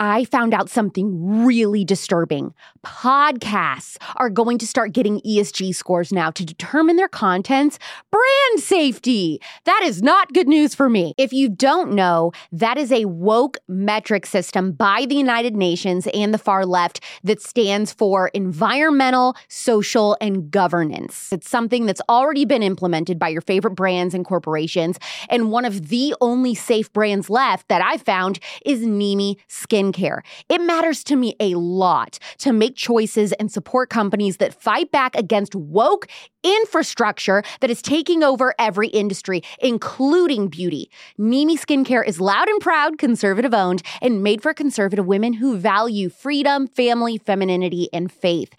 I found out something really disturbing. Podcasts are going to start getting ESG scores now to determine their content's brand safety. That is not good news for me. If you don't know, that is a woke metric system by the United Nations and the far left that stands for environmental, social, and governance. It's something that's already been implemented by your favorite brands and corporations. And one of the only safe brands left that I found is Nimi Skin skincare. It matters to me a lot to make choices and support companies that fight back against woke infrastructure that is taking over every industry, including beauty. Nimi Skincare is loud and proud, conservative owned, and made for conservative women who value freedom, family, femininity, and faith.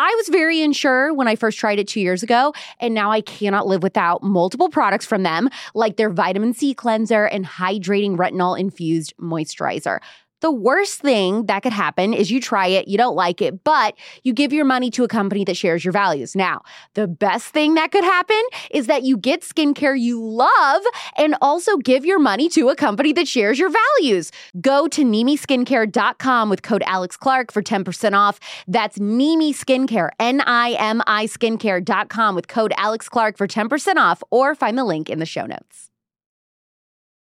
I was very unsure when I first tried it two years ago, and now I cannot live without multiple products from them, like their vitamin C cleanser and hydrating retinol infused moisturizer. The worst thing that could happen is you try it, you don't like it, but you give your money to a company that shares your values. Now, the best thing that could happen is that you get skincare you love and also give your money to a company that shares your values. Go to NimiSkincare.com with code Alex Clark for 10% off. That's Nimi Skincare, N I M I Skincare.com with code Alex Clark for 10% off or find the link in the show notes.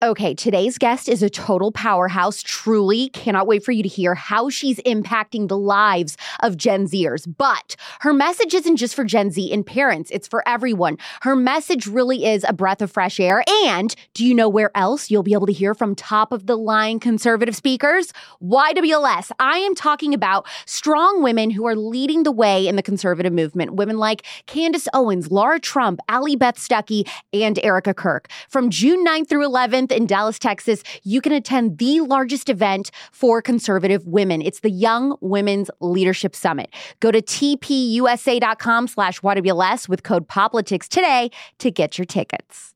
Okay, today's guest is a total powerhouse. Truly cannot wait for you to hear how she's impacting the lives of Gen Zers. But her message isn't just for Gen Z and parents, it's for everyone. Her message really is a breath of fresh air. And do you know where else you'll be able to hear from top of the line conservative speakers? YWLS. I am talking about strong women who are leading the way in the conservative movement. Women like Candace Owens, Laura Trump, Allie Beth Stuckey, and Erika Kirk. From June 9th through 11th, in Dallas, Texas, you can attend the largest event for conservative women. It's the Young Women's Leadership Summit. Go to tpusa.com slash YWLS with code POPLITICS today to get your tickets.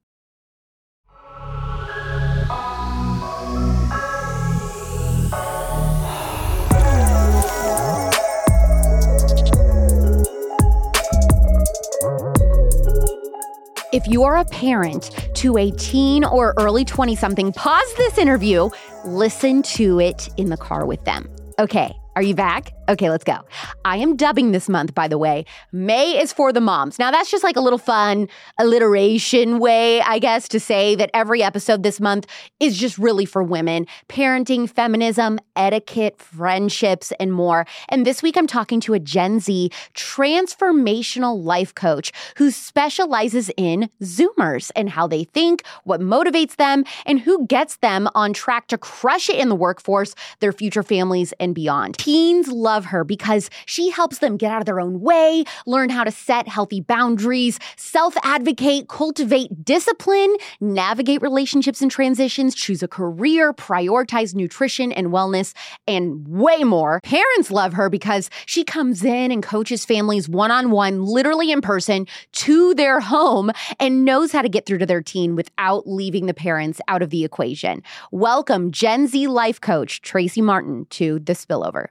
If you are a parent to a teen or early 20 something, pause this interview, listen to it in the car with them. Okay, are you back? Okay, let's go. I am dubbing this month, by the way. May is for the moms. Now, that's just like a little fun alliteration way, I guess, to say that every episode this month is just really for women parenting, feminism, etiquette, friendships, and more. And this week, I'm talking to a Gen Z transformational life coach who specializes in Zoomers and how they think, what motivates them, and who gets them on track to crush it in the workforce, their future families, and beyond. Teens love love her because she helps them get out of their own way, learn how to set healthy boundaries, self advocate, cultivate discipline, navigate relationships and transitions, choose a career, prioritize nutrition and wellness, and way more. Parents love her because she comes in and coaches families one on one, literally in person, to their home and knows how to get through to their teen without leaving the parents out of the equation. Welcome, Gen Z life coach Tracey Martin, to The Spillover.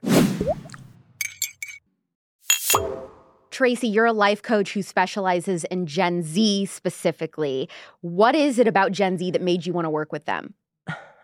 Tracey, you're a life coach who specializes in Gen Z specifically. What is it about Gen Z that made you want to work with them?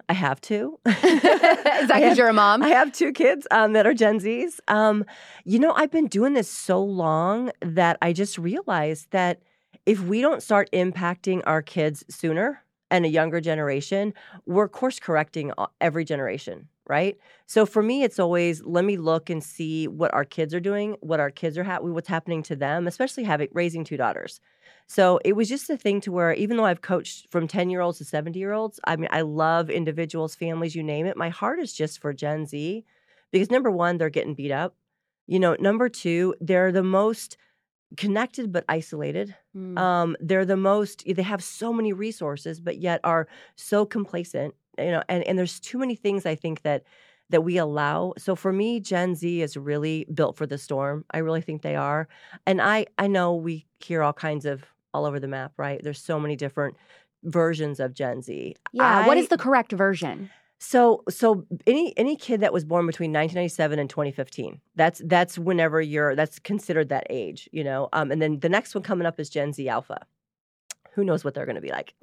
I have two. is that because you're a mom? I have two kids um, that are Gen Zs. Um, you know, I've been doing this so long that I just realized that if we don't start impacting our kids sooner and a younger generation, we're course correcting every generation right? So for me, it's always let me look and see what our kids are doing, what our kids are ha- what's happening to them, especially having raising two daughters. So it was just a thing to where even though I've coached from 10 year olds to 70 year olds, I mean, I love individuals, families, you name it. My heart is just for Gen Z because number one, they're getting beat up. You know, number two, they're the most connected but isolated. Mm. Um, they're the most, they have so many resources, but yet are so complacent you know and and there's too many things i think that that we allow. So for me gen z is really built for the storm. I really think they are. And i i know we hear all kinds of all over the map right? There's so many different versions of gen z. Yeah I, what is the correct version? So so any any kid that was born between 1997 and 2015 that's that's whenever you're that's considered that age you know? Um, and then the next one coming up is gen z alpha who knows what they're going to be like.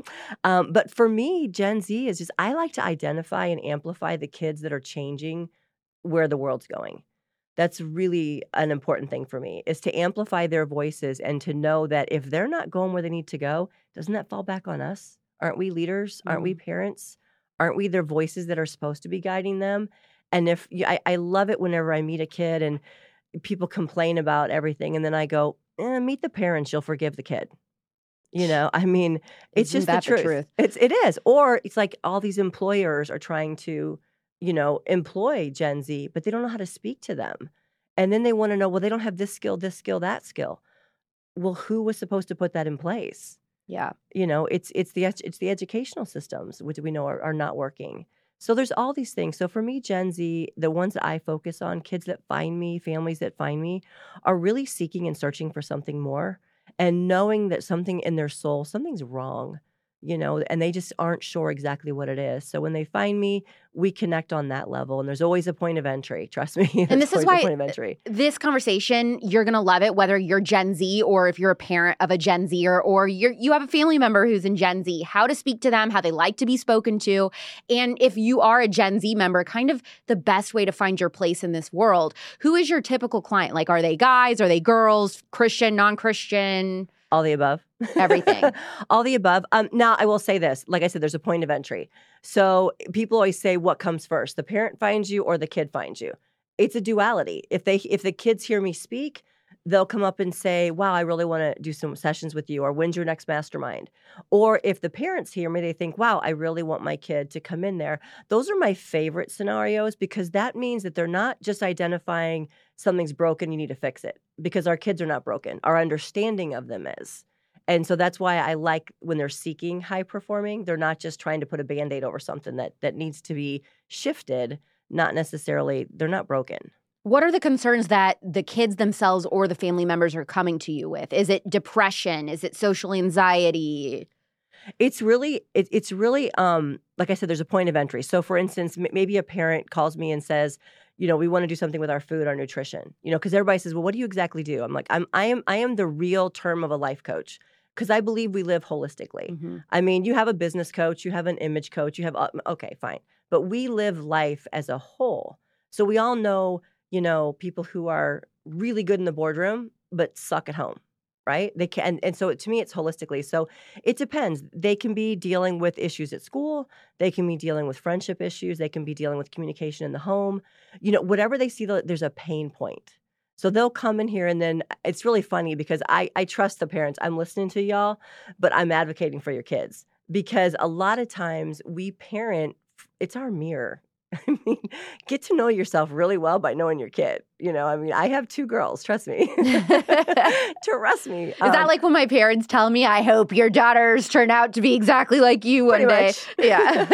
Um, but for me, Gen Z is just, I like to identify and amplify the kids that are changing where the world's going. That's really an important thing for me is to amplify their voices and to know that if they're not going where they need to go, doesn't that fall back on us? Aren't we leaders? Aren't we Mm. parents? Aren't we their voices that are supposed to be guiding them? And if I, I love it whenever I meet a kid and people complain about everything, and then I go, eh, meet the parents, you'll forgive the kid. You know, I mean, it's Isn't just that the the truth. truth? It's it is. Or it's like all these employers are trying to, you know, employ Gen Z, but they don't know how to speak to them. And then they want to know, well, they don't have this skill, this skill, that skill. Well, who was supposed to put that in place? Yeah. You know, it's it's the it's the educational systems which we know are, are not working. So there's all these things. So for me, Gen Z, the ones that I focus on, kids that find me, families that find me, are really seeking and searching for something more and knowing that something in their soul, something's wrong, you know, and they just aren't sure exactly what it is. So when they find me, we connect on that level. And there's always a point of entry. Trust me. And this is why- point of entry. This conversation, you're gonna love it, whether you're Gen Z or if you're a parent of a Gen Zer or you're you have a family member who's in Gen Z, how to speak to them, how they like to be spoken to. And if you are a Gen Z member, kind of the best way to find your place in this world. Who is your typical client? Like, are they guys? Are they girls? Christian, non-Christian? All the above. Everything. All the above. Um, now, I will say this. Like I said, there's a point of entry. So people always say, what comes first? The parent finds you or the kid finds you? It's a duality. If they if the kids hear me speak, they'll come up and say, wow, I really want to do some sessions with you, or when's your next mastermind? Or if the parents hear me, they think, wow, I really want my kid to come in there. Those are my favorite scenarios because that means that they're not just identifying something's broken, you need to fix it. Because our kids are not broken. Our understanding of them is. And so that's why I like when they're seeking high performing, they're not just trying to put a band-aid over something that that needs to be shifted, not necessarily they're not broken. What are the concerns that the kids themselves or the family members are coming to you with? Is it depression? Is it social anxiety? It's really it, it's really um like I said there's a point of entry. So for instance, m- maybe a parent calls me and says, you know, we want to do something with our food, our nutrition. You know, cuz everybody says, "Well, what do you exactly do?" I'm like, "I'm I am I am the real term of a life coach." Because I believe we live holistically. Mhm. I mean, you have a business coach, you have an image coach, you have uh, okay, fine. But we live life as a whole. So we all know, you know, people who are really good in the boardroom but suck at home, right? They can and so to me it's holistically. So it depends. They can be dealing with issues at school, they can be dealing with friendship issues, they can be dealing with communication in the home. You know, whatever they see there's a pain point. So they'll come in here and then uh, it's really funny because I, I trust the parents. I'm listening to y'all, but I'm advocating for your kids because a lot of times we parent, it's our mirror. I mean, get to know yourself really well by knowing your kid. You know, I mean, I have two girls, trust me. trust me. Is that um like when my parents tell me, I hope your daughters turn out to be exactly like you one day? much. Yeah.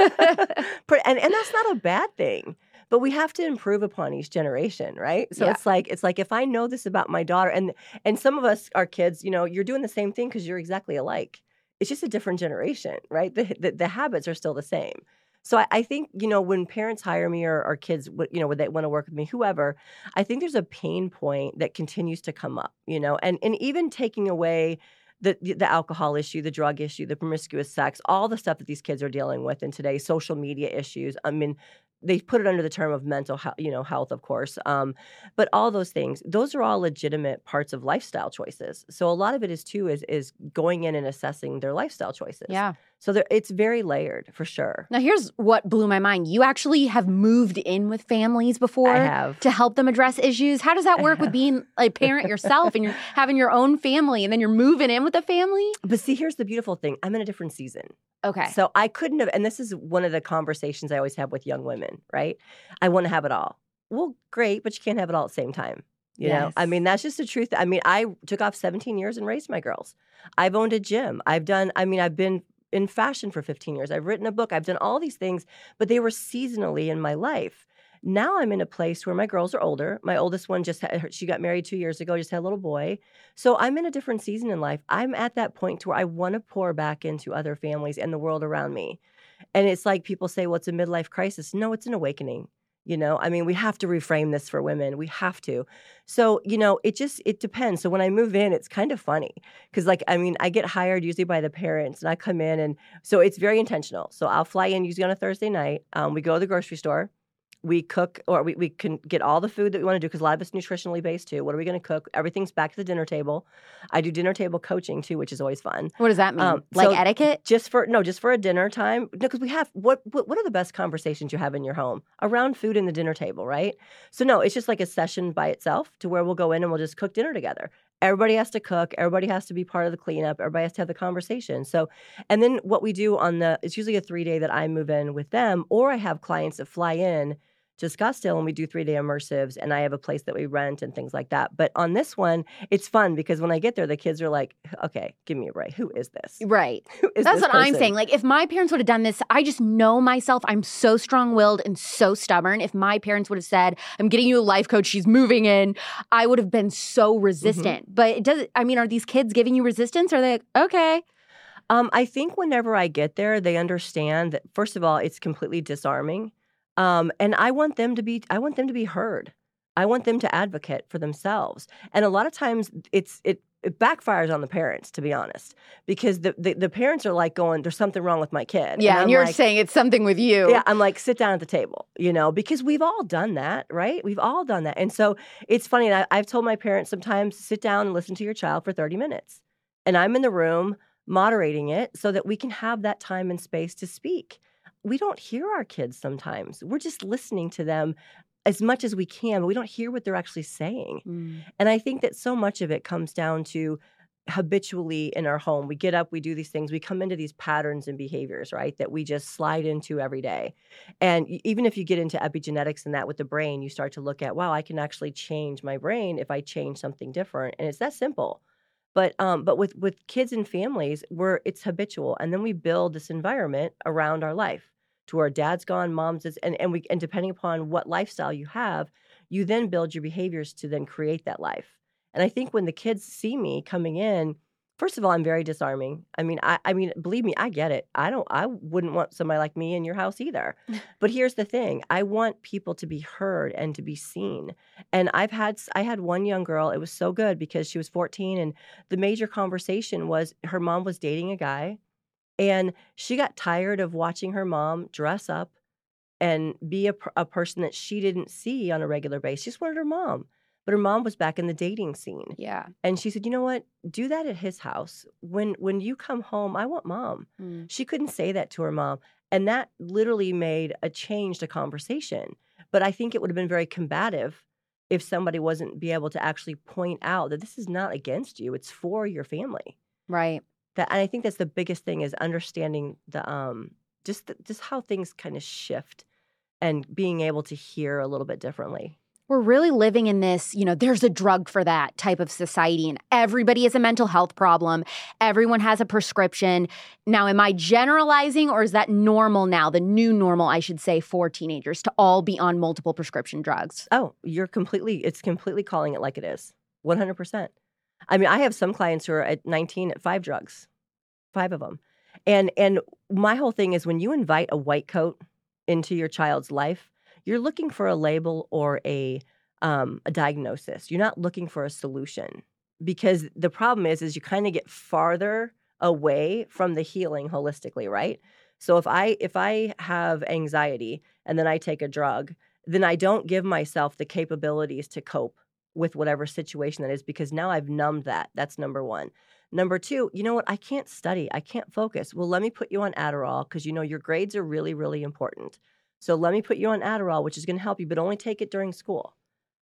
And and that's not a bad thing. But we have to improve upon each generation, right? So Yeah. it's like it's like if I know this about my daughter, and and some of us are kids, you know, you're doing the same thing because you're exactly alike. It's just a different generation, right? The the, the habits are still the same. So I, I think you know when parents hire me or, or kids, you know, when they want to work with me, whoever, I think there's a pain point that continues to come up, you know, and and even taking away the the alcohol issue, the drug issue, the promiscuous sex, all the stuff that these kids are dealing with in today's social media issues. I mean, they put it under the term of mental health, you know, health, of course. Um, but all those things, those are all legitimate parts of lifestyle choices. So a lot of it is too is is going in and assessing their lifestyle choices. yeah. So there, it's very layered for sure. Now, here's what blew my mind. You actually have moved in with families before I have. to help them address issues. How does that work with being a parent yourself and you're having your own family and then you're moving in with a family? But see, here's the beautiful thing. I'm in a different season. Okay. So I couldn't have, and this is one of the conversations I always have with young women, right? I want to have it all. Well, great, but you can't have it all at the same time. You know, I mean, that's just the truth. I mean, I took off 17 years and raised my girls. I've owned a gym. I've done, I mean, I've been in fashion for 15 years. I've written a book. I've done all these things, but they were seasonally in my life. Now I'm in a place where my girls are older. My oldest one just had, she got married two years ago, just had a little boy. So I'm in a different season in life. I'm at that point to where I want to pour back into other families and the world around me. And it's like people say, well, it's a midlife crisis. No, it's an awakening. You know, I mean, we have to reframe this for women. We have to. So, you know, it just it depends. So when I move in, it's kind of funny because, like, I mean, I get hired usually by the parents, and I come in, and so it's very intentional. So I'll fly in usually on a Thursday night. Um, we go to the grocery store. We cook or we, we can get all the food that we want to do because a lot of it's nutritionally based too. What are we going to cook? Everything's back to the dinner table. I do dinner table coaching too, which is always fun. What does that mean? Um, like so etiquette? Just for no, just for a dinner time. No, because we have what, what what are the best conversations you have in your home around food and the dinner table, right? So no, it's just like a session by itself to where we'll go in and we'll just cook dinner together. Everybody has to cook. Everybody has to be part of the cleanup. Everybody has to have the conversation. So, and then what we do on the it's usually a three day that I move in with them, or I have clients that fly in to Scottsdale and we do three day immersives and I have a place that we rent and things like that. But on this one, it's fun because when I get there, the kids are like, okay, give me a break. Who is this? Right. Who is That's this what I'm saying. Like, if my parents would have done this, I just know myself. I'm so strong willed and so stubborn. If my parents would have said, I'm getting you a life coach, she's moving in, I would have been so Mm-hmm. resistant. But it does, I mean, are these kids giving you resistance? Are they like, okay? Um, I think whenever I get there, they understand that first of all, it's completely disarming. Um, and I want them to be I want them to be heard. I want them to advocate for themselves. And a lot of times it's it it backfires on the parents, to be honest, because the, the, the parents are like going, "There's something wrong with my kid." Yeah. And, I'm you're like, saying it's something with you. Yeah, I'm like, sit down at the table, you know, because we've all done that, right? We've all done that. And so it's funny. I, I've told my parents sometimes sit down and listen to your child for 30 minutes. And I'm in the room moderating it so that we can have that time and space to speak. We don't hear our kids sometimes. We're just listening to them as much as we can, but we don't hear what they're actually saying. Mm. And I think that so much of it comes down to habitually in our home. We get up, we do these things, we come into these patterns and behaviors, right? That we just slide into every day. And even if you get into epigenetics and that with the brain, you start to look at, wow, I can actually change my brain if I change something different. And it's that simple. But um, but with with kids and families, where it's habitual, and then we build this environment around our life to where dad's gone, mom's is, and and we and depending upon what lifestyle you have, you then build your behaviors to then create that life. And I think when the kids see me coming in, first of all, I'm very disarming. I mean, I, I mean, believe me, I get it. I don't, I wouldn't want somebody like me in your house either. but here's the thing: I want people to be heard and to be seen. And I've had, I had one young girl. It was so good because she was 14, and the major conversation was her mom was dating a guy, and she got tired of watching her mom dress up and be a, a person that she didn't see on a regular basis. She just wanted her mom. But her mom was back in the dating scene. Yeah. And she said, "You know what? Do that at his house. When when you come home, I want mom." Mm. She couldn't say that to her mom, and that literally made a change to conversation. But I think it would have been very combative if somebody wasn't be able to actually point out that this is not against you; it's for your family. Right. That, and I think that's the biggest thing is understanding the um just the, just how things kind of shift and being able to hear a little bit differently. We're really living in this, you know, there's a drug for that type of society, and everybody has a mental health problem. Everyone has a prescription. Now, am I generalizing, or is that normal now, the new normal, I should say, for teenagers to all be on multiple prescription drugs? Oh, you're completely, it's completely calling it like it is 100%. I mean, I have some clients who are at 19 at five drugs, five of them. And, and my whole thing is when you invite a white coat into your child's life, you're looking for a label or a, um, a diagnosis. You're not looking for a solution because the problem is, is you kind of get farther away from the healing holistically, right? So if I if I have anxiety and then I take a drug, then I don't give myself the capabilities to cope with whatever situation that is because now I've numbed that. That's number one. Number two, you know what? I can't study. I can't focus. Well, let me put you on Adderall because you know your grades are really, really important. So let me put you on Adderall, which is going to help you, but only take it during school.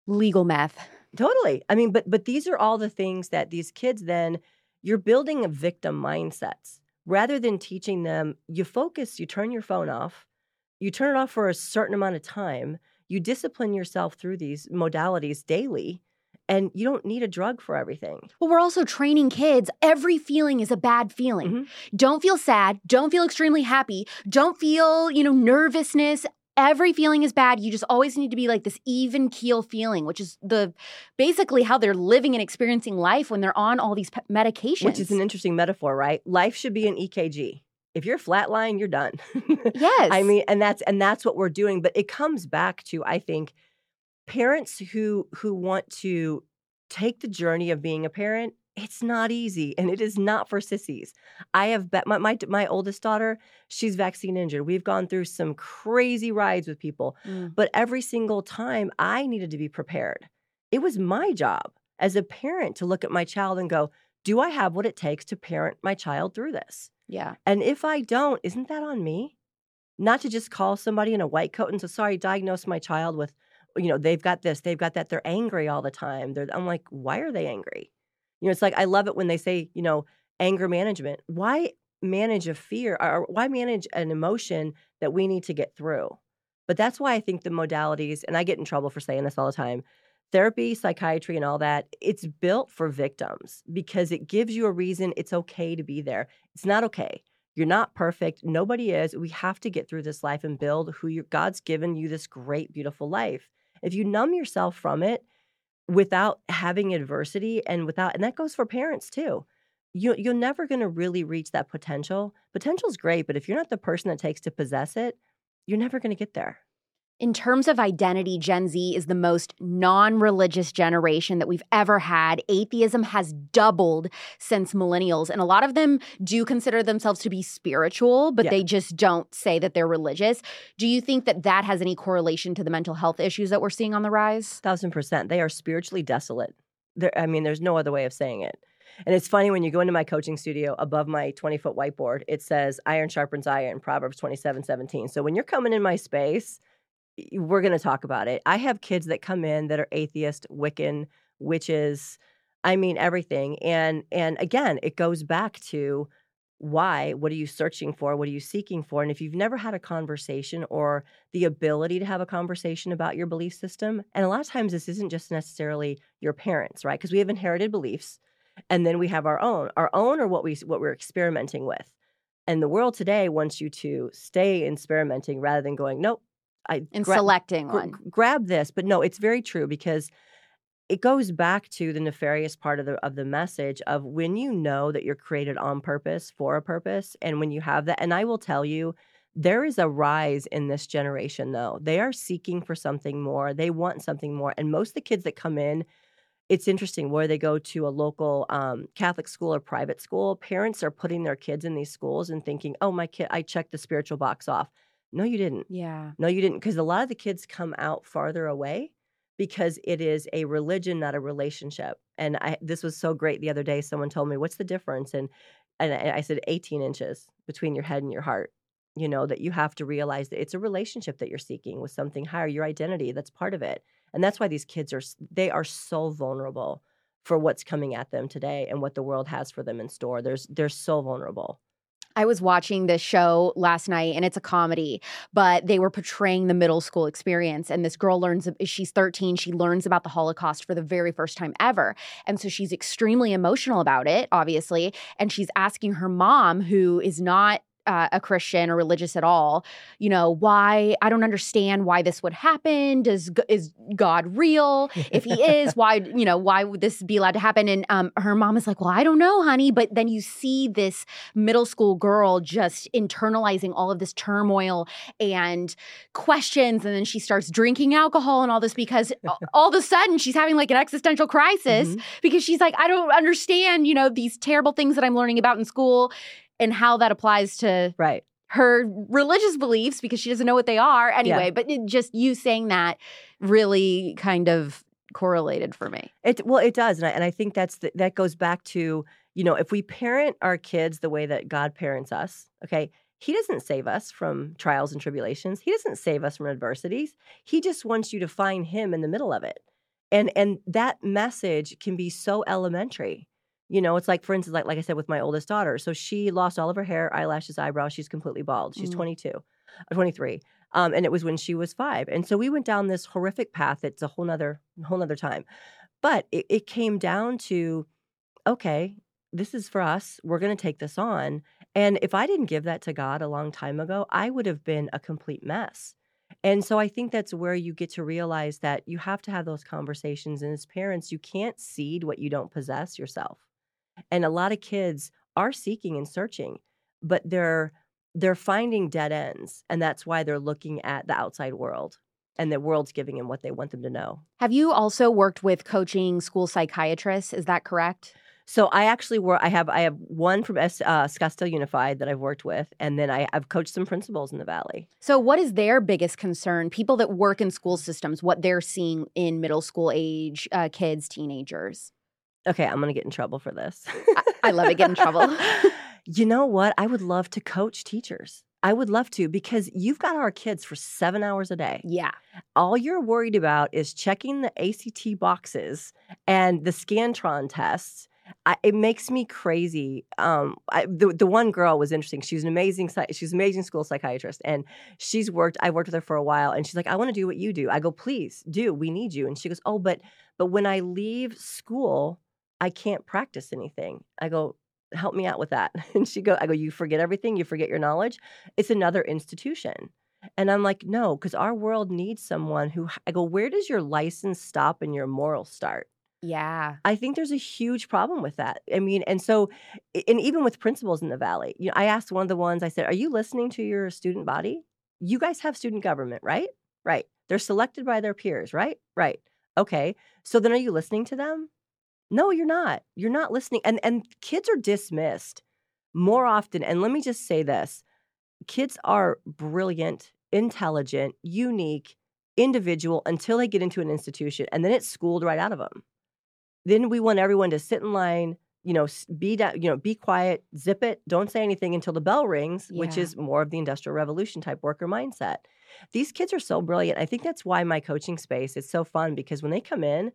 Legal meth. Totally. I mean, but but these are all the things that these kids then you're building a victim mindsets rather than teaching them. You focus. You turn your phone off. You turn it off for a certain amount of time. You discipline yourself through these modalities daily, and you don't need a drug for everything. Well, we're also training kids. Every feeling is a bad feeling. Mhm. Don't feel sad. Don't feel extremely happy. Don't feel, you know, nervousness. Every feeling is bad. You just always need to be like this even keel feeling, which is the basically how they're living and experiencing life when they're on all these pe- medications. Which is an interesting metaphor, right? Life should be an EKG. If you're flatline, you're done. yes. I mean, and that's and that's what we're doing. But it comes back to I think parents who who want to take the journey of being a parent it's not easy and it is not for sissies. I have bet my, my my oldest daughter, she's vaccine injured. We've gone through some crazy rides with people, Mm. but every single time I needed to be prepared. It was my job as a parent to look at my child and go, "Do I have what it takes to parent my child through this?" Yeah. And if I don't, isn't that on me? Not to just call somebody in a white coat and say, sorry, diagnose my child with, you know, they've got this, they've got that. They're angry all the time. They're, I'm like, why are they angry? You know, it's like, I love it when they say, you know, anger management. Why manage a fear or why manage an emotion that we need to get through? But that's why I think the modalities, and I get in trouble for saying this all the time therapy, psychiatry, and all that, it's built for victims because it gives you a reason it's okay to be there. It's not okay. You're not perfect. Nobody is. We have to get through this life and build who you God's given you this great, beautiful life. If you numb yourself from it without having adversity and without, and that goes for parents too. You, you're never going to really reach that potential. Potential's great, but if you're not the person that takes to possess it, you're never going to get there. In terms of identity, Gen Z is the most non religious generation that we've ever had. Atheism has doubled since millennials, and a lot of them do consider themselves to be spiritual, but Yeah. they just don't say that they're religious. Do you think that that has any correlation to the mental health issues that we're seeing on the rise? Thousand percent. They are spiritually desolate. There, I mean, there's no other way of saying it. And it's funny when you go into my coaching studio above my 20 foot whiteboard, it says iron sharpens iron, Proverbs 27 17. So when you're coming in my space, we're going to talk about it. I have kids that come in that are atheist, Wiccan, witches. I mean, everything. And, and again, it goes back to why what are you searching for what are you seeking for and if you've never had a conversation or the ability to have a conversation about your belief system and a lot of times this isn't just necessarily your parents right because we have inherited beliefs and then we have our own our own or what we what we're experimenting with and the world today wants you to stay experimenting rather than going nope i And gra- selecting gr- one. grab this but no it's very true because it goes back to the nefarious part of the of the message of when you know that you're created on purpose for a purpose and when you have that and I will tell you there is a rise in this generation though. They are seeking for something more. They want something more and most of the kids that come in it's interesting where they go to a local um, Catholic school or private school. Parents are putting their kids in these schools and thinking, "Oh, my kid, I checked the spiritual box off." No, you didn't. Yeah. No, you didn't, because a lot of the kids come out farther away because it is a religion, not a relationship. And I, this was so great the other day. Someone told me, "What's the difference?" And and I said, "18 inches between your head and your heart." You know that you have to realize that it's a relationship that you're seeking with something higher, your identity. That's part of it, and that's why these kids are they are so vulnerable for what's coming at them today and what the world has for them in store. There's they're so vulnerable. I was watching this show last night and it's a comedy, but they were portraying the middle school experience. And this girl learns, she's 13, she learns about the Holocaust for the very first time ever. And so she's extremely emotional about it, obviously. And she's asking her mom, who is not uh, a Christian or religious at all, you know, why I don't understand why this would happen. Does is God real? If he is, why you know why would this be allowed to happen? And um, her mom is like, well, I don't know, honey. But then you see this middle school girl just internalizing all of this turmoil and questions, and then she starts drinking alcohol and all this because all of a sudden she's having like an existential crisis Mhm. because she's like, I don't understand, you know, these terrible things that I'm learning about in school and how that applies to Right. her religious beliefs because she doesn't know what they are anyway. But it, just you saying that really kind of correlated for me. It well, it does, and I, and I think that's the, that goes back to you know if we parent our kids the way that God parents us, okay. He doesn't save us from trials and tribulations. He doesn't save us from adversities. He just wants you to find him in the middle of it. And and that message can be so elementary. You know, it's like for instance, like like I said with my oldest daughter. So she lost all of her hair, eyelashes, eyebrows. She's completely bald. She's Mm. 22, uh, 23. Um, and it was when she was five. And so we went down this horrific path. It's a whole nother whole nother time. But it, it came down to, okay, this is for us. We're going to take this on. And if I didn't give that to God a long time ago, I would have been a complete mess. And so I think that's where you get to realize that you have to have those conversations. And as parents, you can't seed what you don't possess yourself. And a lot of kids are seeking and searching, but they're they're finding dead ends, and that's why they're looking at the outside world, and the world's giving them what they want them to know. Have you also worked with coaching school psychiatrists? Is that correct? So I actually work. I have I have one from S, uh, Scottsdale Unified that I've worked with, and then I, I've coached some principals in the Valley. So, what is their biggest concern? People that work in school systems, what they're seeing in middle school age uh, kids, teenagers. Okay, I'm gonna get in trouble for this. I, I love it. Get in trouble. you know what? I would love to coach teachers. I would love to because you've got our kids for seven hours a day. yeah. All you're worried about is checking the ACT boxes and the Scantron tests. I, it makes me crazy. Um, I, the the one girl was interesting. She's an amazing. She's an amazing school psychiatrist, and she's worked. I worked with her for a while, and she's like, "I want to do what you do." I go, "Please do. We need you." And she goes, "Oh, but but when I leave school, I can't practice anything." I go, "Help me out with that." And she go, "I go, you forget everything. You forget your knowledge. It's another institution." And I'm like, no, because our world needs someone who, I go, where does your license stop and your moral start? Yeah. I think there's a huge problem with that. I mean, and so, and even with principals in the Valley, you know, I asked one of the ones, I said, are you listening to your student body? You guys have student government, right? Right. They're selected by their peers, right? Right. Okay. So then are you listening to them? No, you're not. You're not listening. And and kids are dismissed more often. And let me just say this. Kids are brilliant, intelligent, unique, individual until they get into an institution and then it's schooled right out of them. Then we want everyone to sit in line, you know, be da- you know, be quiet, zip it, don't say anything until the bell rings, which is more of the industrial revolution type worker mindset. These kids are so brilliant. I think that's why my coaching space is so fun because when they come in,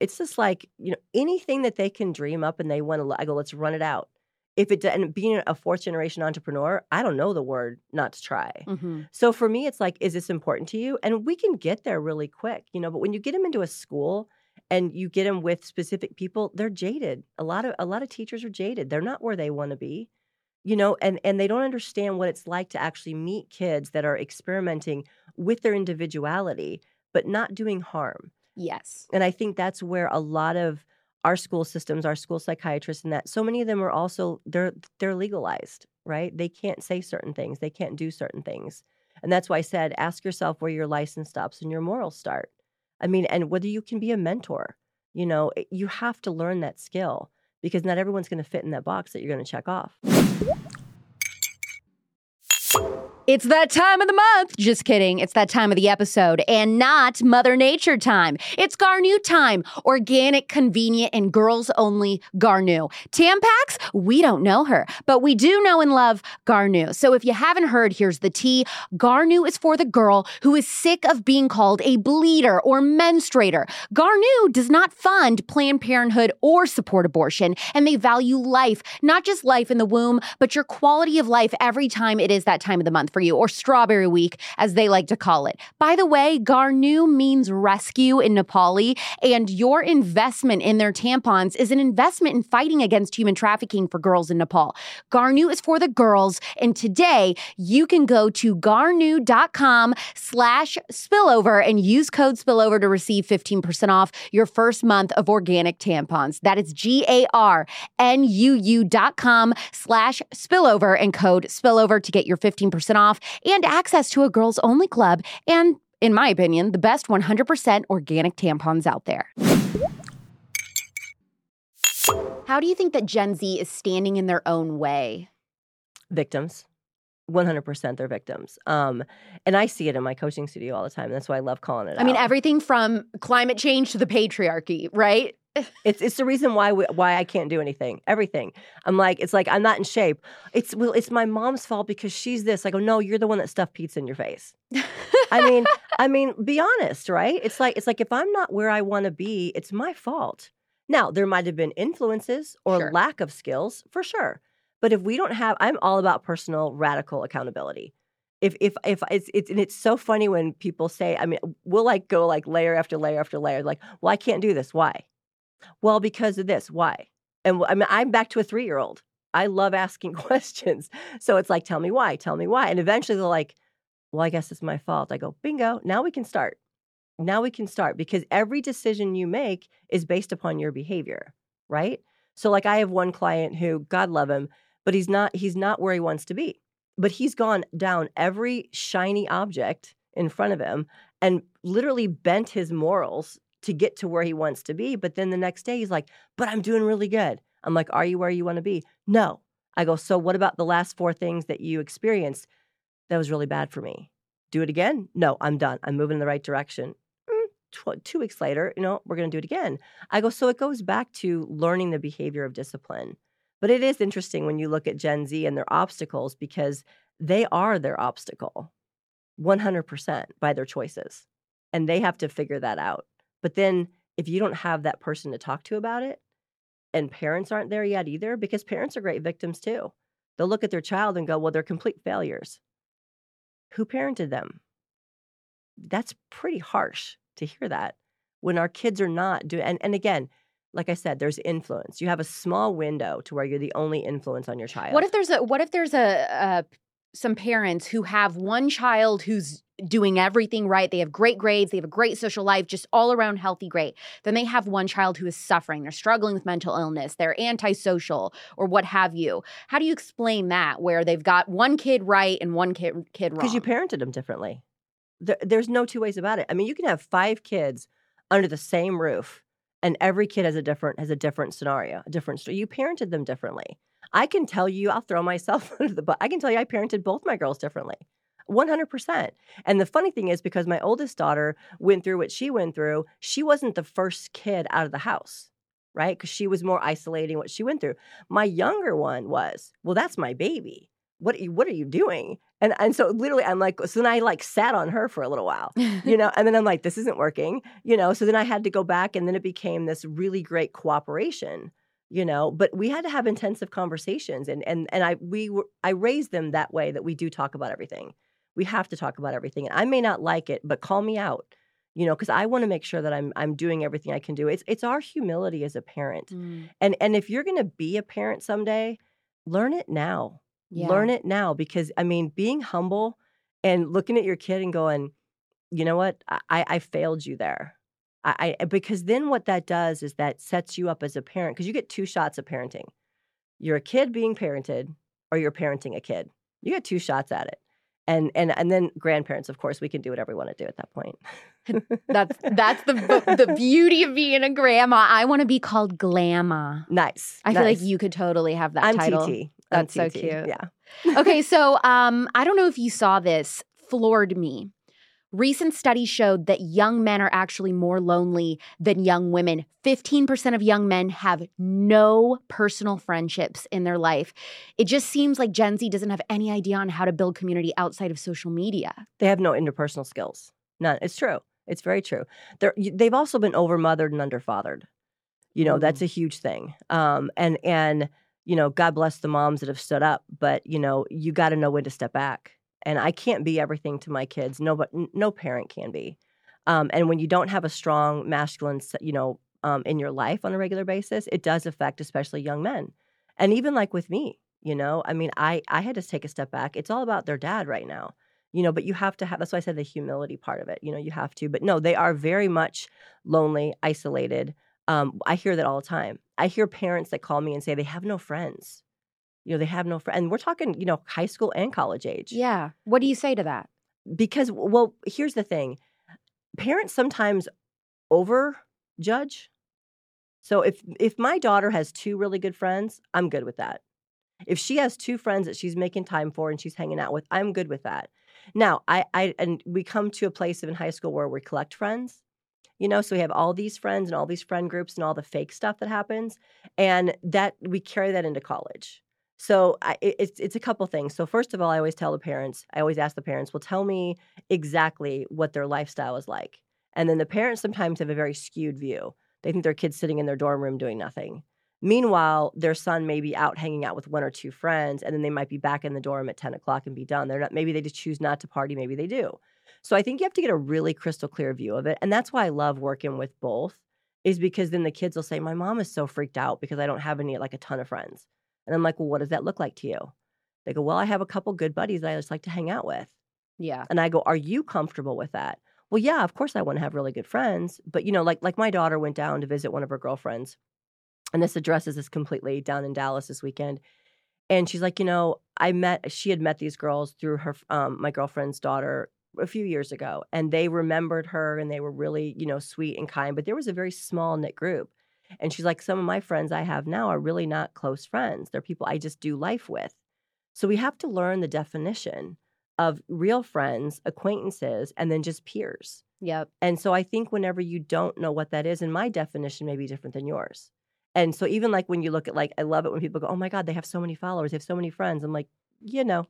it's just like, you know, anything that they can dream up and they want to I go, let's run it out. If it and being a fourth generation entrepreneur, I don't know the word not to try. hmm So for me, it's like, is this important to you? And we can get there really quick, you know. But when you get them into a school and you get them with specific people, they're jaded. A lot of a lot of teachers are jaded. They're not where they want to be, you know, and and they don't understand what it's like to actually meet kids that are experimenting with their individuality, but not doing harm. Yes. And I think that's where a lot of our school systems, our school psychiatrists, and that so many of them are also they're they're legalized, right? They can't say certain things, they can't do certain things, and that's why I said ask yourself where your license stops and your morals start. I mean, and whether you can be a mentor, you know, you have to learn that skill because not everyone's going to fit in that box that you're going to check off. It's that time of the month. Just kidding. It's that time of the episode and not Mother Nature time. It's Garnuu time. Organic, convenient, and girls only Garnuu. Tampax, we don't know her, but we do know and love Garnuu. So if you haven't heard, here's the tea. Garnuu is for the girl who is sick of being called a bleeder or menstruator. Garnuu does not fund Planned Parenthood or support abortion, and they value life, not just life in the womb, but your quality of life every time it is that time of the month for you, or Strawberry Week, as they like to call it. By the way, Garnuu means rescue in Nepali, and your investment in their tampons is an investment in fighting against human trafficking for girls in Nepal. Garnuu is for the girls, and today you can go to garnuu.com slash spillover and use code spillover to receive 15% off your first month of organic tampons. That is G-A-R-N-U-U dot com slash spillover and code spillover to get your 15% off and access to a girls only club and in my opinion, the best 100% organic tampons out there. How do you think that Gen Z is standing in their own way? victims 100% they're victims um, and i see it in my coaching studio all the time that's why i love calling it I mean, everything from climate change to the patriarchy, right? It's it's the reason why we, why i can't do anything everything. I'm like it's like i'm not in shape. It's well it's my mom's fault because she's this. I go no you're the one that stuffed pizza in your face. I mean i mean be honest right? It's like it's like if i'm not where i want to be it's my fault. Now there might have been influences or Sure. lack of skills for sure. But if we don't have i'm all about personal radical accountability. If if if it's it's and it's so funny when people say i mean we'll like go like layer after layer after layer like well i can't do this. Why well because of this why? And i mean i'm back to a three year old i love asking questions. So it's like tell me why tell me why. And eventually they're like well i guess it's my fault. I go bingo now we can start. Now we can start because every decision you make is based upon your behavior right? So like i have one client who god love him but he's not he's not where he wants to be. But he's gone down every shiny object in front of him and literally bent his morals to get to where he wants to be but then the next day he's like but i'm doing really good I'm like, Are you where you want to be? No. I go, So what about the last four things that you experienced? That was really bad for me. Do it again? No, I'm done. I'm moving in the right direction. Mm, tw- two weeks later, you know, we're going to do it again. I go, So it goes back to learning the behavior of discipline. But it is interesting when you look at Gen Z and their obstacles because they are their obstacle 100% by their choices. And they have to figure that out. But then if you don't have that person to talk to about it, and parents aren't there yet either, because parents are great victims too. They'll look at their child and go, well, they're complete failures. Who parented them? That's pretty harsh to hear that when our kids are not doing, and, and again, like I said, there's influence. You have a small window to where you're the only influence on your child. What if there's a what if there's a, a some parents who have one child who's doing everything right. They have great grades, they have a great social life, just all around healthy, great. Then they have one child who is suffering, they're struggling with mental illness, they're antisocial, or what have you. How do you explain that where they've got one kid right and one kid, kid wrong? Because you parented them differently. There, there's no two ways about it. I mean, you can have five kids under the same roof, and every kid has a different has a different scenario, a different story. You parented them differently. I can tell you, I'll throw myself under the bus. I can tell you, I parented both my girls differently. 100%. And the funny thing is, because my oldest daughter went through what she went through, she wasn't the first kid out of the house, right? Because she was more isolating what she went through. My younger one was, well, that's my baby. What are you, what are you doing? And and so literally I'm like, so then I like sat on her for a little while, you know, and then I'm like, this isn't working, you know. So then I had to go back and then it became this really great cooperation you know but we had to have intensive conversations and and and i we were i raised them that way that we do talk about everything. We have to talk about everything and i may not like it but call me out you know because i want to make sure that i'm i'm doing everything i can do. It's it's our humility as a parent mm. and and if you're going to be a parent someday learn it now. Yeah. learn it now because i mean being humble and looking at your kid and going you know what? I i failed you there I, I because then what that does is that sets you up as a parent because you get two shots of parenting. You're a kid being parented, or you're parenting a kid. You get two shots at it. And and and then grandparents, of course, we can do whatever we want to do at that point. that's that's the the beauty of being a grandma. I want to be called Glamma. Nice. I nice. feel like you could totally have that I'm title. TT. That's I'm so TT. cute. Yeah. okay, so um, I don't know if you saw this. Floored me. Recent studies showed that young men are actually more lonely than young women. 15% of young men have no personal friendships in their life. It just seems like Gen Z doesn't have any idea on how to build community outside of social media. They have no interpersonal skills. None. It's true. It's very true. They're, they've also been overmothered and underfathered. You know, mm. that's a huge thing. Um, and and you know, God bless the moms that have stood up, but you know, you got to know when to step back and I can't be everything to my kids. No, but no parent can be. Um, and when you don't have a strong masculine, you know, um, in your life on a regular basis, it does affect especially young men. And even like with me, you know, I mean, I I had to take a step back. It's all about their dad right now, you know. But you have to have. That's why I said the humility part of it. You know, you have to. But no, they are very much lonely, isolated. Um, I hear that all the time. I hear parents that call me and say they have no friends you know they have no friends and we're talking you know high school and college age. Yeah. What do you say to that? Because well here's the thing parents sometimes over judge so if if my daughter has two really good friends i'm good with that. If she has two friends that she's making time for and she's hanging out with i'm good with that. Now i i and we come to a place of in high school where we collect friends you know so we have all these friends and all these friend groups and all the fake stuff that happens and that we carry that into college so I, it's it's a couple things. So first of all, I always tell the parents. I always ask the parents, "Well, tell me exactly what their lifestyle is like." And then the parents sometimes have a very skewed view. They think their kid's sitting in their dorm room doing nothing. Meanwhile, their son may be out hanging out with one or two friends, and then they might be back in the dorm at ten o'clock and be done. They're not. Maybe they just choose not to party. Maybe they do. So I think you have to get a really crystal clear view of it, and that's why I love working with both. Is because then the kids will say, "My mom is so freaked out because I don't have any like a ton of friends." And I'm like, well, what does that look like to you? They go, well, I have a couple good buddies that I just like to hang out with. Yeah. And I go, are you comfortable with that? Well, yeah, of course I want to have really good friends. But, you know, like like my daughter went down to visit one of her girlfriends. And this addresses this completely down in Dallas this weekend. And she's like, you know, I met, she had met these girls through her, um, my girlfriend's daughter a few years ago. And they remembered her and they were really, you know, sweet and kind. But there was a very small knit group. And she's like, some of my friends I have now are really not close friends. They're people I just do life with. So we have to learn the definition of real friends, acquaintances, and then just peers. Yep. And so I think whenever you don't know what that is, and my definition may be different than yours. And so even like when you look at like, I love it when people go, oh my God, they have so many followers, they have so many friends. I'm like, you know,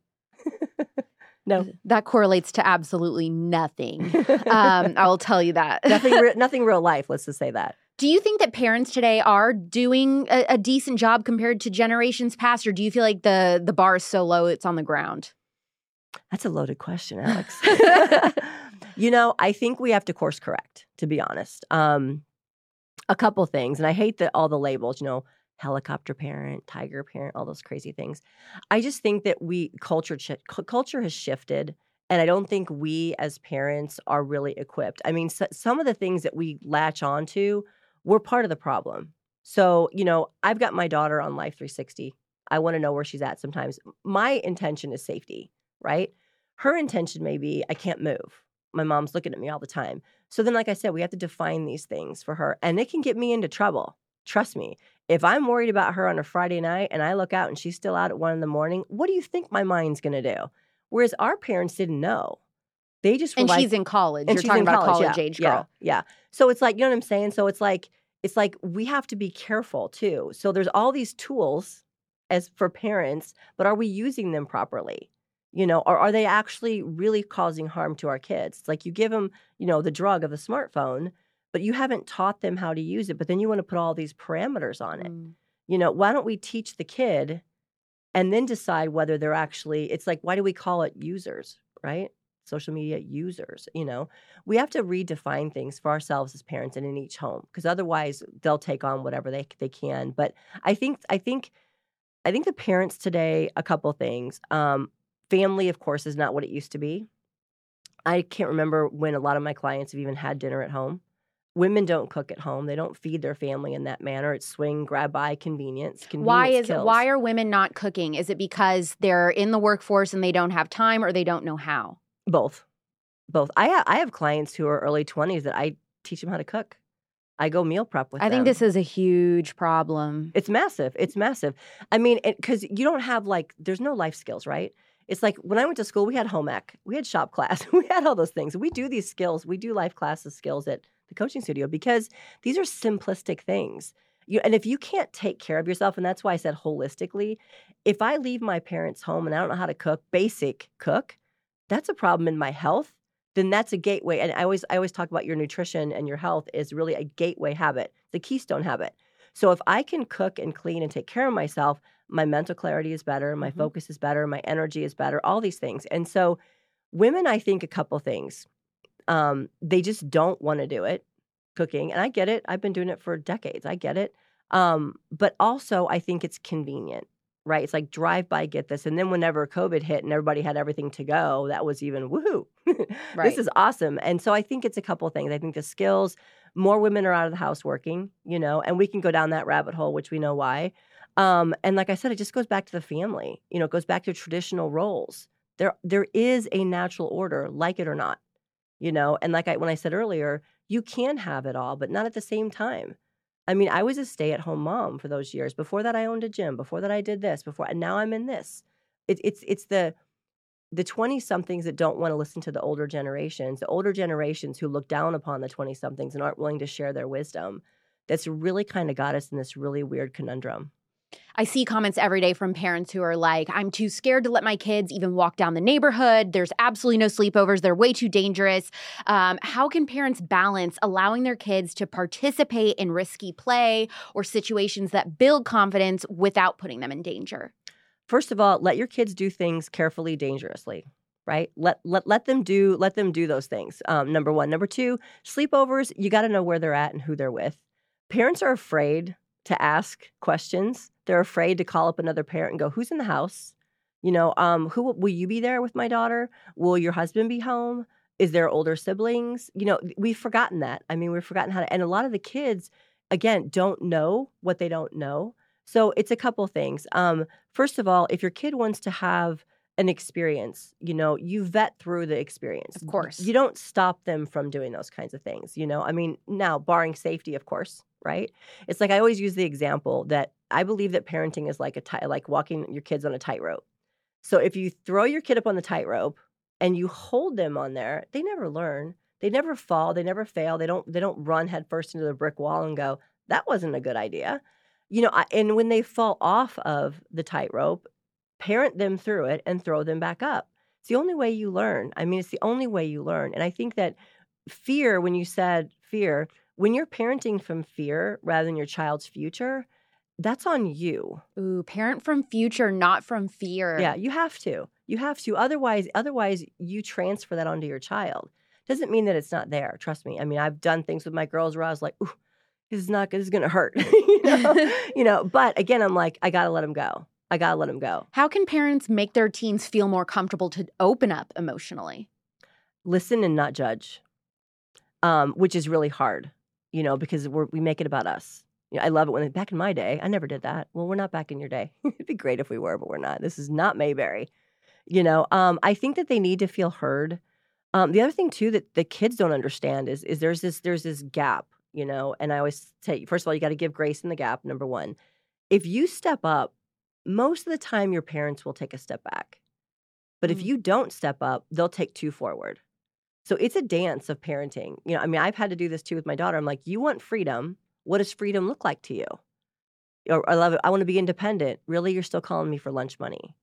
no, That correlates to absolutely nothing. um, I will tell you that. nothing, re- nothing real life. Let's just say that. Do you think that parents today are doing a, a decent job compared to generations past, or do you feel like the the bar is so low it's on the ground? That's a loaded question, Alex. you know, I think we have to course correct, to be honest. Um, a couple things, and I hate that all the labels, you know, helicopter parent, tiger parent, all those crazy things. I just think that we culture ch- culture has shifted, and I don't think we as parents are really equipped. I mean, s some of the things that we latch onto, we're part of the problem. So, you know, I've got my daughter on Life 360. I want to know where she's at sometimes. My intention is safety, right? Her intention may be, I can't move. My mom's looking at me all the time. So then, like I said, we have to define these things for her, and it can get me into trouble. Trust me. If I'm worried about her on a Friday night and I look out and she's still out at one in the morning, what do you think my mind's going to do? Whereas our parents didn't know. They just And like, she's in college. You're talking in about college, college yeah, age yeah, girl. Yeah. So it's like, you know what I'm saying? So it's like, it's like we have to be careful too. So there's all these tools as for parents, but are we using them properly? You know, or are they actually really causing harm to our kids? It's like you give them, you know, the drug of the smartphone, but you haven't taught them how to use it. But then you want to put all these parameters on it. Mm. You know, why don't we teach the kid and then decide whether they're actually, it's like, why do we call it users, right? Social media users, you know, we have to redefine things for ourselves as parents and in each home because otherwise they'll take on whatever they, they can. But I think, I think, I think the parents today, a couple things. Um, family, of course, is not what it used to be. I can't remember when a lot of my clients have even had dinner at home. Women don't cook at home. They don't feed their family in that manner. It's swing, grab by, convenience. convenience Why is kills. why are women not cooking? Is it because they're in the workforce and they don't have time, or they don't know how? Both? Both. I have I have clients who are early twenties that I teach them how to cook. I go meal prep with them. I them. think this is a huge problem. It's massive. It's massive. I mean, because you don't have like, there's no life skills, right? It's like when I went to school, we had home ec, we had shop class, we had all those things. We do these skills, we do life classes skills at the coaching studio because these are simplistic things. You, and if you can't take care of yourself, and that's why I said holistically, if I leave my parents' home and I don't know how to cook, basic cook, that's a problem in my health. Then that's a gateway. And I always I always talk about your nutrition and your health is really a gateway habit, the keystone habit. So if I can cook and clean and take care of myself, my mental clarity is better, my Mhm. focus is better, my energy is better, all these things. And so women, I think a couple things. Um, they just don't want to do it, cooking. And I get it. I've been doing it for decades. I get it. Um, but also I think it's convenient, right? It's like drive by, get this. And then whenever COVID hit and everybody had everything to go, that was even woohoo. Right. This is awesome. And so I think it's a couple of things. I think the skills, more women are out of the house working, you know, and we can go down that rabbit hole, which we know why. Um, and like I said, it just goes back to the family. You know, it goes back to traditional roles. There, there is a natural order, like it or not. You know, and like I when I said earlier, you can have it all, but not at the same time. I mean, I was a stay-at-home mom for those years. Before that, I owned a gym. Before that, I did this. Before, and now I'm in this. It, it's it's the the 20 somethings that don't want to listen to the older generations, the older generations who look down upon the 20 somethings and aren't willing to share their wisdom. That's really kind of got us in this really weird conundrum. I see comments every day from parents who are like, I'm too scared to let my kids even walk down the neighborhood. There's absolutely no sleepovers. They're way too dangerous. Um, how can parents balance allowing their kids to participate in risky play or situations that build confidence without putting them in danger? First of all, let your kids do things carefully, dangerously. Right? Let let let them do let them do those things. Um, number one. Number two, sleepovers. You got to know where they're at and who they're with. Parents are afraid to ask questions. They're afraid to call up another parent and go, "Who's in the house?" You know, um, who will you be there with my daughter? Will your husband be home? Is there older siblings? You know, we've forgotten that. I mean, we've forgotten how to. And a lot of the kids, again, don't know what they don't know. So it's a couple things. Um, first of all, if your kid wants to have an experience, you know, you vet through the experience. Of course. You don't stop them from doing those kinds of things, you know? I mean, now, barring safety, of course, right? It's like I always use the example that I believe that parenting is like a ti- like walking your kids on a tightrope. So if you throw your kid up on the tightrope and you hold them on there, they never learn. They never fall, they never fail. They don't they don't run headfirst into the brick wall and go, "That wasn't a good idea." You know, I, and when they fall off of the tightrope, parent them through it and throw them back up. It's the only way you learn. I mean, it's the only way you learn. And I think that fear, when you said fear, when you're parenting from fear rather than your child's future, that's on you. Ooh, parent from future, not from fear. Yeah, you have to. You have to. Otherwise, otherwise you transfer that onto your child. Doesn't mean that it's not there. Trust me. I mean, I've done things with my girls where I was like, "Ooh, this is not. This is gonna hurt." you know. you know. But again, I'm like, I gotta let them go. I gotta let them go. How can parents make their teens feel more comfortable to open up emotionally? Listen and not judge, um, which is really hard. You know, because we're, we make it about us. You know, I love it when back in my day, I never did that. Well, we're not back in your day. It'd be great if we were, but we're not. This is not Mayberry. You know, um, I think that they need to feel heard. Um, the other thing too that the kids don't understand is is there's this there's this gap, you know, and I always say first of all you got to give grace in the gap. Number one, if you step up, most of the time your parents will take a step back, but if Mm. you don't step up, they'll take two forward. So it's a dance of parenting. You know, I mean, I've had to do this too with my daughter. I'm like, you want freedom. What does freedom look like to you? Or I love it. I want to be independent. Really, you're still calling me for lunch money.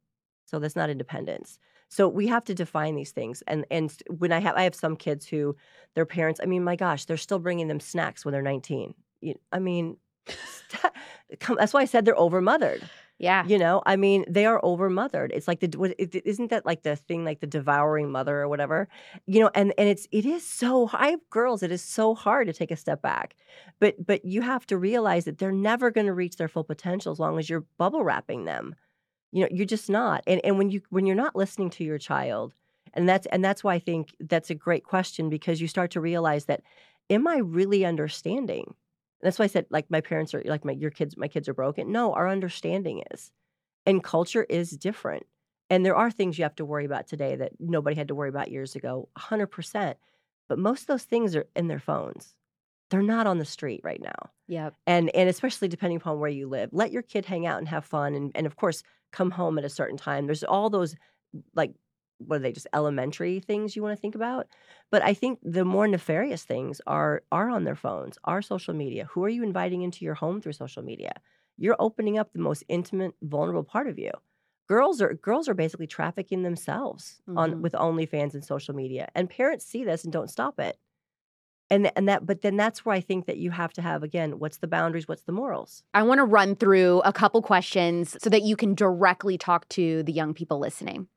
So that's not independence. So we have to define these things. And and when I have I have some kids who their parents, I mean, my gosh, they're still bringing them snacks when they're 19. You, I mean, that's why I said they're overmothered. Yeah. You know, I mean, they are overmothered. It's like the isn't that like the thing like the devouring mother or whatever? You know, and and it's it is so I have girls. It is so hard to take a step back, but but you have to realize that they're never going to reach their full potential as long as you're bubble wrapping them. You know, you're just not. And and when you when you're not listening to your child, and that's and that's why I think that's a great question because you start to realize that am I really understanding? That's why I said like my parents are like my your kids my kids are broken. No, our understanding is. And culture is different. And there are things you have to worry about today that nobody had to worry about years ago, 100%. But most of those things are in their phones. They're not on the street right now. Yep. And and especially depending upon where you live. Let your kid hang out and have fun and and of course come home at a certain time. There's all those like what are they just elementary things you want to think about? But I think the more nefarious things are are on their phones, are social media. Who are you inviting into your home through social media? You're opening up the most intimate, vulnerable part of you. Girls are girls are basically trafficking themselves Mhm. on with OnlyFans and social media, and parents see this and don't stop it. And and that, but then that's where I think that you have to have again, what's the boundaries, what's the morals? I want to run through a couple questions so that you can directly talk to the young people listening.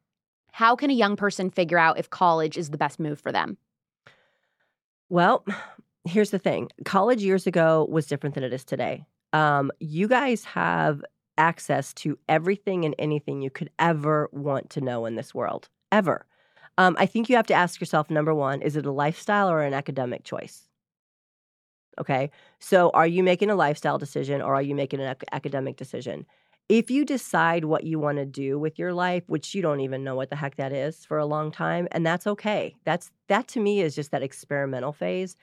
How can a young person figure out if college is the best move for them? Well, here's the thing: college years ago was different than it is today. Um, you guys have access to everything and anything you could ever want to know in this world, ever. Um, I think you have to ask yourself: number one, is it a lifestyle or an academic choice? Okay, so are you making a lifestyle decision or are you making an ac- academic decision? If you decide what you want to do with your life, which you don't even know what the heck that is for a long time, and that's okay. That's that to me is just that experimental phase.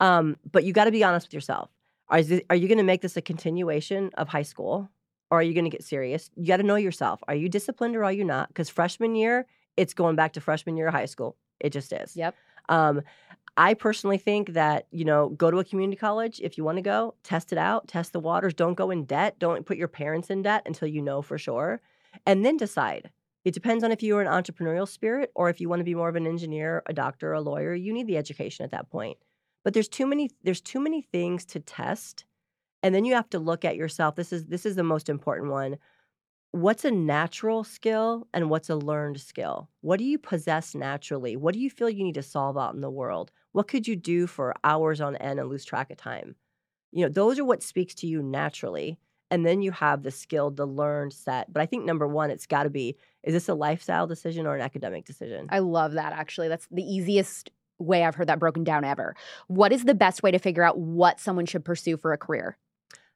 Um, but you got to be honest with yourself. Are, is it- are you going to make this a continuation of high school, or are you going to get serious? You got to know yourself. Are you disciplined or are you not? Because freshman year, it's going back to freshman year of high school. It just is. Yep. Um, I personally think that, you know, go to a community college if you want to go, test it out, test the waters. Don't go in debt. Don't put your parents in debt until you know for sure. And then decide. It depends on if you're an entrepreneurial spirit or if you want to be more of an engineer, a doctor, a lawyer. You need the education at that point. But there's too many there's too many things to test. And then you have to look at yourself. This is this is the most important one what's a natural skill and what's a learned skill? What do you possess naturally? What do you feel you need to solve out in the world? What could you do for hours on end and lose track of time? You know, those are what speaks to you naturally. And then you have the skill, the learned set. But I think number one, it's got to be is this a lifestyle decision or an academic decision? I love that actually. That's the easiest way I've heard that broken down ever. What is the best way to figure out what someone should pursue for a career?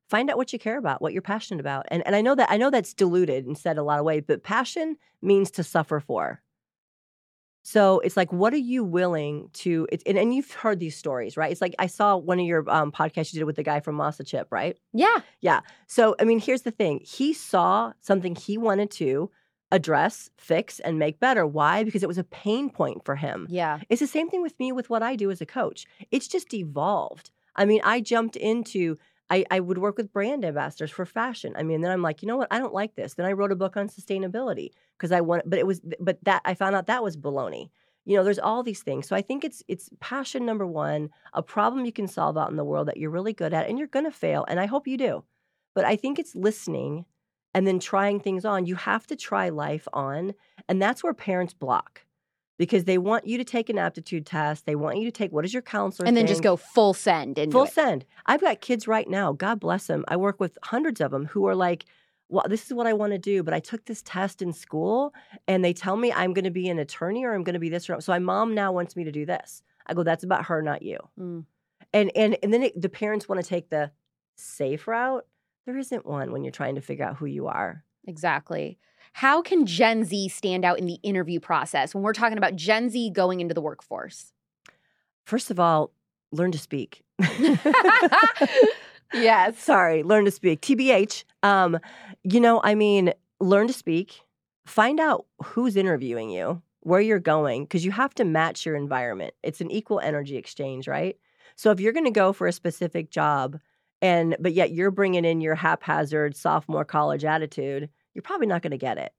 find out what you care about, what you're passionate about. And and I know that I know that's diluted and said a lot of ways, but passion means to suffer for. So it's like, what are you willing to? It's, and, and you've heard these stories, right? It's like I saw one of your um, podcasts you did with the guy from Masa Chip, right? Yeah. Yeah. So I mean, here's the thing: he saw something he wanted to address, fix, and make better. Why? Because it was a pain point for him. Yeah. It's the same thing with me with what I do as a coach. It's just evolved. I mean, I jumped into I, I would work with brand ambassadors for fashion. I mean, then I'm like, you know what? I don't like this. Then I wrote a book on sustainability because I want, but it was, but that I found out that was baloney. You know, there's all these things. So I think it's it's passion number one, a problem you can solve out in the world that you're really good at, and you're gonna fail, and I hope you do. But I think it's listening and then trying things on. You have to try life on, and that's where parents block because they want you to take an aptitude test. They want you to take what is your counselor And then think? just go full send and full send. I've got kids right now. God bless them. I work with hundreds of them who are like, "Well, this is what I want to do, but I took this test in school, and they tell me I'm going to be an attorney or I'm going to be this or so. My mom now wants me to do this. I go, that's about her, not you. Mm. And and and then it, the parents want to take the safe route. There isn't one when you're trying to figure out who you are. Exactly. How can Gen Z stand out in the interview process when we're talking about Gen Z going into the workforce? First of all, learn to speak. yes. Sorry, learn to speak. TBH. Um, you know, I mean, learn to speak. Find out who's interviewing you, where you're going, because you have to match your environment. It's an equal energy exchange, right? So if you're going to go for a specific job, and but yet you're bringing in your haphazard sophomore college attitude, you're probably not going to get it.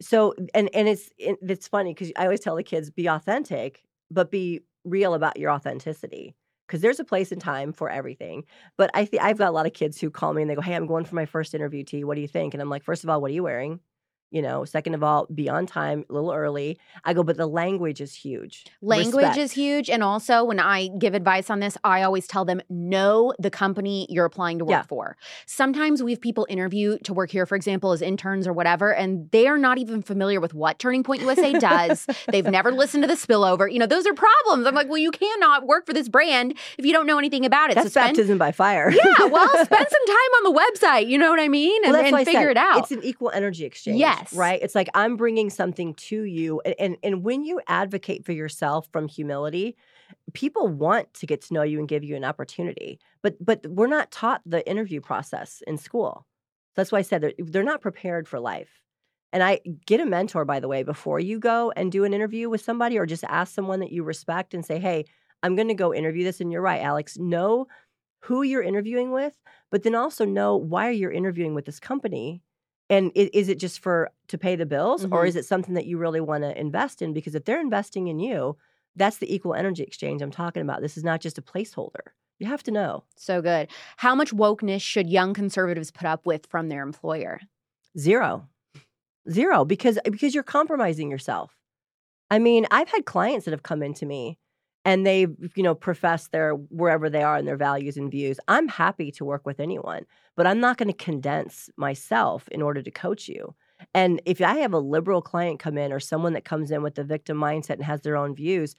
So and and it's it's funny because I always tell the kids be authentic, but be real about your authenticity because there's a place and time for everything. But I think I've got a lot of kids who call me and they go, "Hey, I'm going for my first interview. T, what do you think?" And I'm like, first of all, what are you wearing? You know, second of all, be on time, a little early. I go, but the language is huge. Language Respect. is huge. And also, when I give advice on this, I always tell them know the company you're applying to work Yeah. for. Sometimes we have people interview to work here, for example, as interns or whatever, and they are not even familiar with what Turning Point USA does. They've never listened to the spillover. You know, those are problems. I'm like, well, you cannot work for this brand if you don't know anything about it. That's so spend, baptism by fire. yeah, well, spend some time on the website. You know what I mean? And, that's and figure it out. It's an equal energy exchange. Yes. Right? It's like I'm bringing something to you. And, and, and when you advocate for yourself from humility, people want to get to know you and give you an opportunity. But but we're not taught the interview process in school. That's why I said they're, they're not prepared for life. And I get a mentor, by the way, before you go and do an interview with somebody, or just ask someone that you respect and say, hey, I'm going to go interview this. And you're right, Alex. Know who you're interviewing with, but then also know why you're interviewing with this company. And is it just for to pay the bills, or Mhm. is it something that you really want to invest in? Because if they're investing in you, that's the equal energy exchange I'm talking about. This is not just a placeholder. You have to know. so good. How much wokeness should young conservatives put up with from their employer? Zero. Zero because because you're compromising yourself. I mean, I've had clients that have come into me and they, you know, profess their wherever they are and their values and views. I'm happy to work with anyone, but I'm not going to condense myself in order to coach you. And if I have a liberal client come in or someone that comes in with the victim mindset and has their own views,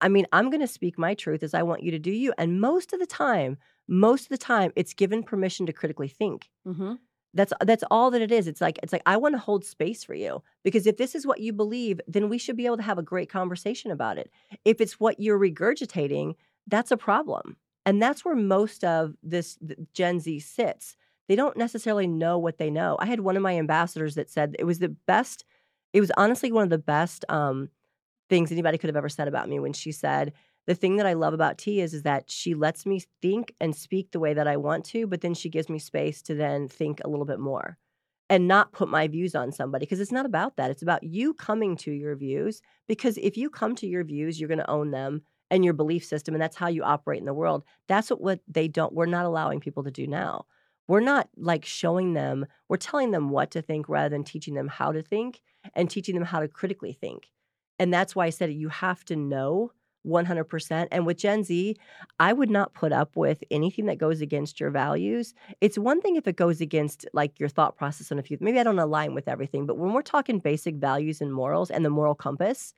I mean, I'm going to speak my truth as I want you to do you. And most of the time, most of the time, it's given permission to critically think. Mm-hmm. That's that's all that it is. It's like it's like I want to hold space for you because if this is what you believe, then we should be able to have a great conversation about it. If it's what you're regurgitating, that's a problem. And that's where most of this Gen Z sits. They don't necessarily know what they know. I had one of my ambassadors that said it was the best it was honestly one of the best um, things anybody could have ever said about me when she said the thing that I love about T is is that she lets me think and speak the way that I want to, but then she gives me space to then think a little bit more and not put my views on somebody because it's not about that. It's about you coming to your views because if you come to your views, you're going to own them and your belief system and that's how you operate in the world. That's what, what they don't we're not allowing people to do now. We're not like showing them, we're telling them what to think rather than teaching them how to think and teaching them how to critically think. And that's why I said you have to know 100%. And with Gen Z, I would not put up with anything that goes against your values. It's one thing if it goes against like your thought process on a few, maybe I don't align with everything, but when we're talking basic values and morals and the moral compass,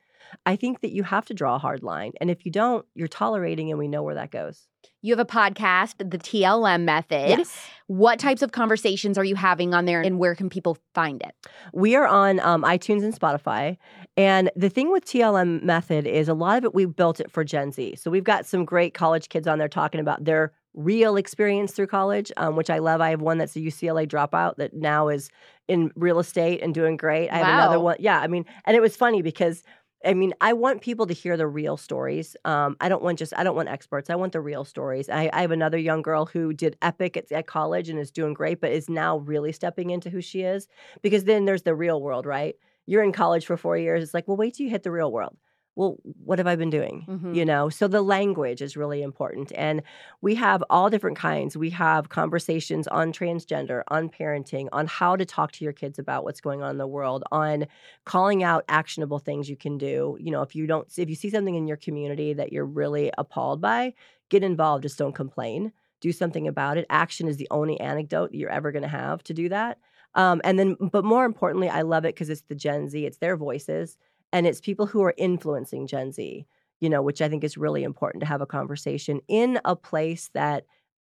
I think that you have to draw a hard line. And if you don't, you're tolerating, and we know where that goes. You have a podcast, The TLM Method. Yes. What types of conversations are you having on there and where can people find it? We are on um, iTunes and Spotify. And the thing with TLM Method is a lot of it, we built it for Gen Z. So we've got some great college kids on there talking about their real experience through college, um, which I love. I have one that's a UCLA dropout that now is in real estate and doing great. I have another one. Yeah. I mean, and it was funny because I mean, I want people to hear the real stories. Um, I don't want just I don't want experts. I want the real stories. I, I have another young girl who did epic at, at college and is doing great, but is now really stepping into who she is. Because then there's the real world, right? You're in college for four years. It's like, well, wait till you hit the real world. Well, what have I been doing? Mhm. You know, so the language is really important. And we have all different kinds. We have conversations on transgender, on parenting, on how to talk to your kids about what's going on in the world, on calling out actionable things you can do. You know, if you don't, if you see something in your community that you're really appalled by, get involved. Just don't complain. Do something about it. Action is the only anecdote you're ever going to have to do that. Um, and then, but more importantly, I love it because it's the Gen Z, it's their voices, and it's people who are influencing Gen Z, you know, which I think is really important to have a conversation in a place that,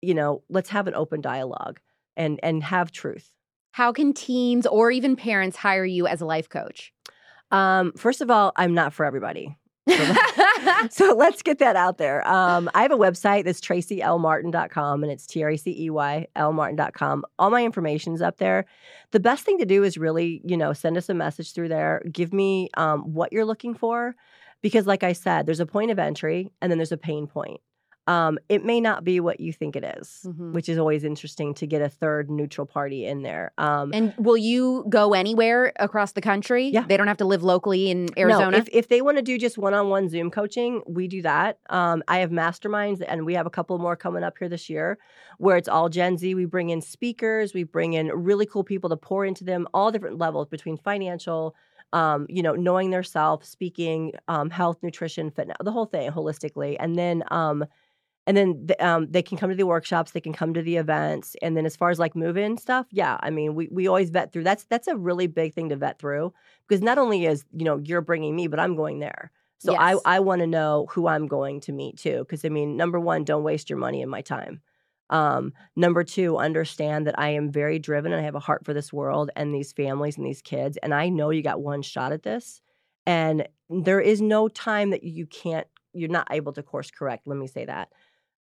you know, let's have an open dialogue and and have truth. How can teens or even parents hire you as a life coach? Um, first of all, I'm not for everybody. so let's get that out there. Um, I have a website that's traceylmartin.com and it's T R A C E Y L Martin.com. All my information's up there. The best thing to do is really, you know, send us a message through there. Give me um, what you're looking for. Because, like I said, there's a point of entry and then there's a pain point. Um, it may not be what you think it is, Mhm. which is always interesting to get a third neutral party in there. Um, and will you go anywhere across the country? Yeah. They don't have to live locally in Arizona. No, if, if they want to do just one on one Zoom coaching, we do that. Um, I have masterminds, and we have a couple more coming up here this year where it's all Gen Z. We bring in speakers, we bring in really cool people to pour into them, all different levels between financial. Um, you know, knowing their self, speaking, um, health, nutrition, fitness, the whole thing holistically, and then um, and then the, um, they can come to the workshops, they can come to the events, and then as far as like move-in stuff, yeah, I mean, we we always vet through. That's that's a really big thing to vet through because not only is you know you're bringing me, but I'm going there. So Yes. I I want to know who I'm going to meet too. Because I mean, number one, don't waste your money and my time. Um, number two, understand that I am very driven and I have a heart for this world and these families and these kids. And I know you got one shot at this. And there is no time that you can't, you're not able to course correct. Let me say that.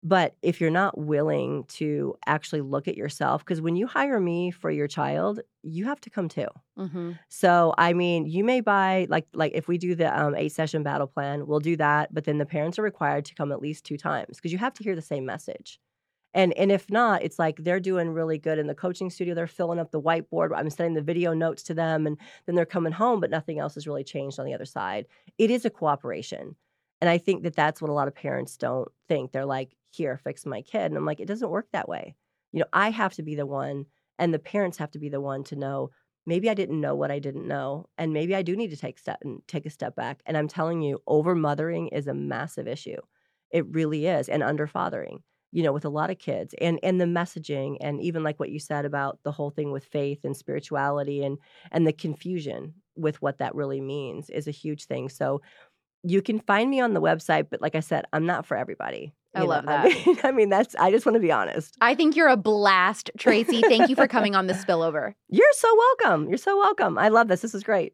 But if you're not willing to actually look at yourself, because when you hire me for your child, you have to come too. hmm So I mean, you may buy like like if we do the um, eight session battle plan, we'll do that. But then the parents are required to come at least two times because you have to hear the same message. And and if not, it's like they're doing really good in the coaching studio. They're filling up the whiteboard. I'm sending the video notes to them, and then they're coming home, but nothing else has really changed on the other side. It is a cooperation, and I think that that's what a lot of parents don't think. They're like, "Here, fix my kid," and I'm like, "It doesn't work that way." You know, I have to be the one, and the parents have to be the one to know maybe I didn't know what I didn't know, and maybe I do need to take step and take a step back. And I'm telling you, over mothering is a massive issue. It really is, and under fathering. You know, with a lot of kids, and and the messaging, and even like what you said about the whole thing with faith and spirituality, and and the confusion with what that really means is a huge thing. So. You can find me on the website, but like I said, I'm not for everybody. I you know? love I that. mean, I mean, that's. I just want to be honest. I think you're a blast, Tracey. Thank you for coming on the spillover. You're so welcome. You're so welcome. I love this. This is great.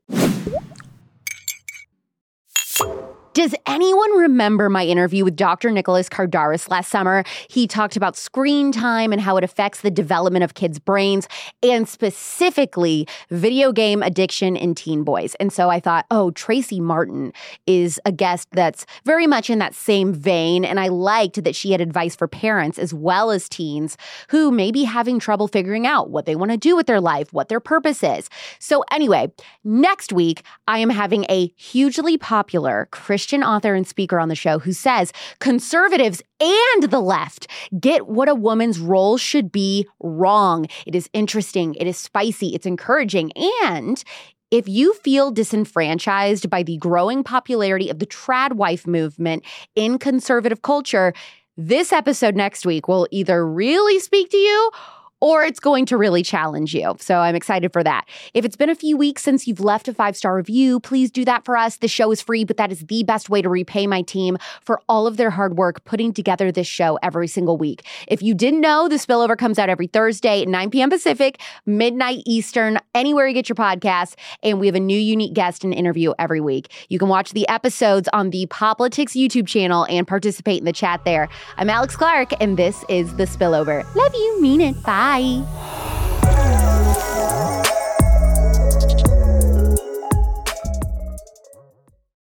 Does anyone remember my interview with Dr. Nicholas Kardaras last summer? He talked about screen time and how it affects the development of kids' brains and specifically video game addiction in teen boys. And so I thought, oh, Tracey Martin is a guest that's very much in that same vein. And I liked that she had advice for parents as well as teens who may be having trouble figuring out what they want to do with their life, what their purpose is. So, anyway, next week, I am having a hugely popular Christian author and speaker on the show who says conservatives and the left get what a woman's role should be wrong. It is interesting, it is spicy, it's encouraging, and if you feel disenfranchised by the growing popularity of the trad wife movement in conservative culture, this episode next week will either really speak to you or it's going to really challenge you. So I'm excited for that. If it's been a few weeks since you've left a five star review, please do that for us. The show is free, but that is the best way to repay my team for all of their hard work putting together this show every single week. If you didn't know, the spillover comes out every Thursday at 9 p.m. Pacific, midnight Eastern, anywhere you get your podcasts. And we have a new unique guest and interview every week. You can watch the episodes on the Poplitics YouTube channel and participate in the chat there. I'm Alex Clark, and this is The Spillover. Love you, mean it. Bye. 嗨